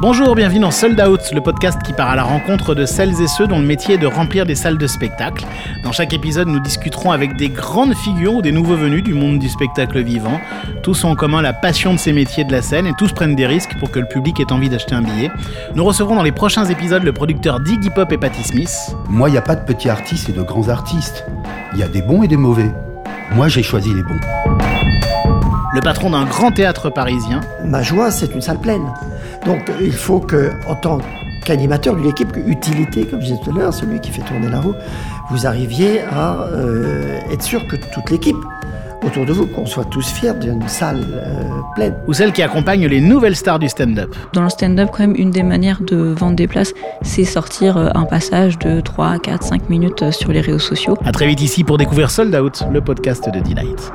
Bonjour, bienvenue dans Sold Out, le podcast qui part à la rencontre de celles et ceux dont le métier est de remplir des salles de spectacle. Dans chaque épisode, nous discuterons avec des grandes figures ou des nouveaux venus du monde du spectacle vivant. Tous ont en commun la passion de ces métiers de la scène et tous prennent des risques pour que le public ait envie d'acheter un billet. Nous recevrons dans les prochains épisodes le producteur d'Iggy Pop et Patti Smith. Moi, il n'y a pas de petits artistes et de grands artistes. Il y a des bons et des mauvais. Moi, j'ai choisi les bons. Le patron d'un grand théâtre parisien. Ma joie, c'est une salle pleine. Donc il faut que, en tant qu'animateur d'une équipe, utilité, comme je disais tout à l'heure, celui qui fait tourner la roue, vous arriviez à euh, être sûr que toute l'équipe autour de vous, qu'on soit tous fiers d'une salle euh, pleine. Ou celle qui accompagne les nouvelles stars du stand-up. Dans le stand-up, quand même, une des manières de vendre des places, c'est sortir euh, un passage de 3, 4, 5 minutes sur les réseaux sociaux. A très vite ici pour découvrir Sold Out, le podcast de. Shit.